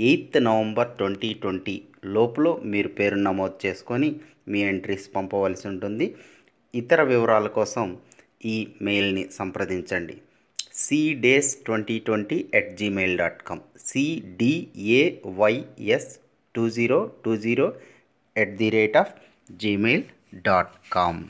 Eighth November twenty twenty లోపల మీరు పేరు నమోదు చేసుకొని మీ ఎంట్రీస్ పంపవలసి ఉంటుంది ఇతర వివరాల కోసం ఈ మెయిల్ని సంప్రదించండి cdays twenty twenty at gmail dot com CDAYS two zero two zero at the rate of gmail dot com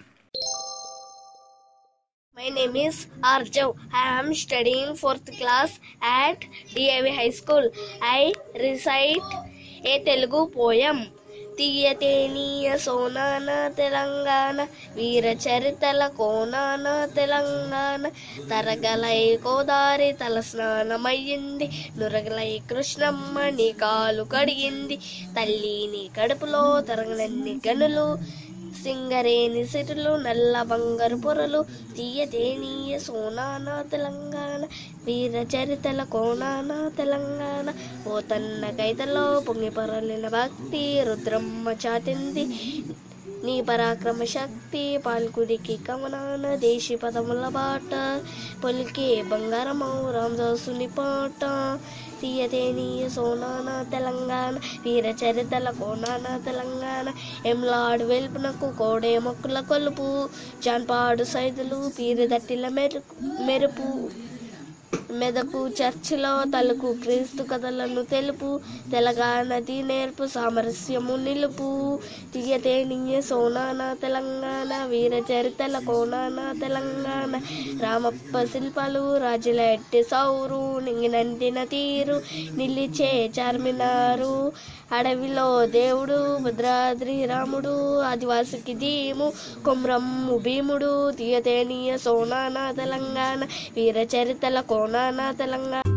My name is Arjav. I am studying fourth class at DAV High School. I recite a Telugu poem. తీయతేనీయ సోనాన తెలంగాణ వీర చరితల కోనాన తెలంగాణ. తరగలై గోదారి తల స్నానమయ్యింది. నురగలై కృష్ణమ్మ నీ కాలు కడిగింది. తల్లిని కడుపులో తరగలన్ని గనులు. సింగరేణి సిరులు నల్ల బంగారు పొరలు తీయతేనీయ సోనాన తెలంగాణ వీర చరితల కోనాన తెలంగాణ. ఓ తన్న కైతలో పొంగి పొరలిన భక్తి రుద్రమ్మ చాతింది నీ పరాక్రమ శక్తి పాల్కుడికి కమనాన దేశీ పదముల బాట. పొలికే బంగారమౌ రామదాసుని పాట. తీయతేనీయ సోనాన తెలంగాణ వీర చరితల కోనాన తెలంగాణ. ఎంలాడు వెలుపునకు కోడే మొక్కుల కొలుపు జాన్పాడు సైదులు పీరిదట్టిల మెరుపు మెరుపు. మెదకు చర్చిలో తలకు క్రీస్తు కథలను తెలుపు తెలంగాణది నేర్పు సామరస్యము నిలుపు. తీయతేనీయ సోనాన తెలంగాణ వీర చరితల కోనాన తెలంగాణ. రామప్ప శిల్పాలు రాజుల ఎట్టి సౌరు నింగినంటిన తీరు నిలిచే చార్మినారు. అడవిలో దేవుడు భద్రాద్రి రాముడు ఆదివాసికి దీము కొమ్రమ్ము భీముడు. తీయతేనీయ సోనాన తెలంగాణ వీర చరితల కోనాన తెలంగాణ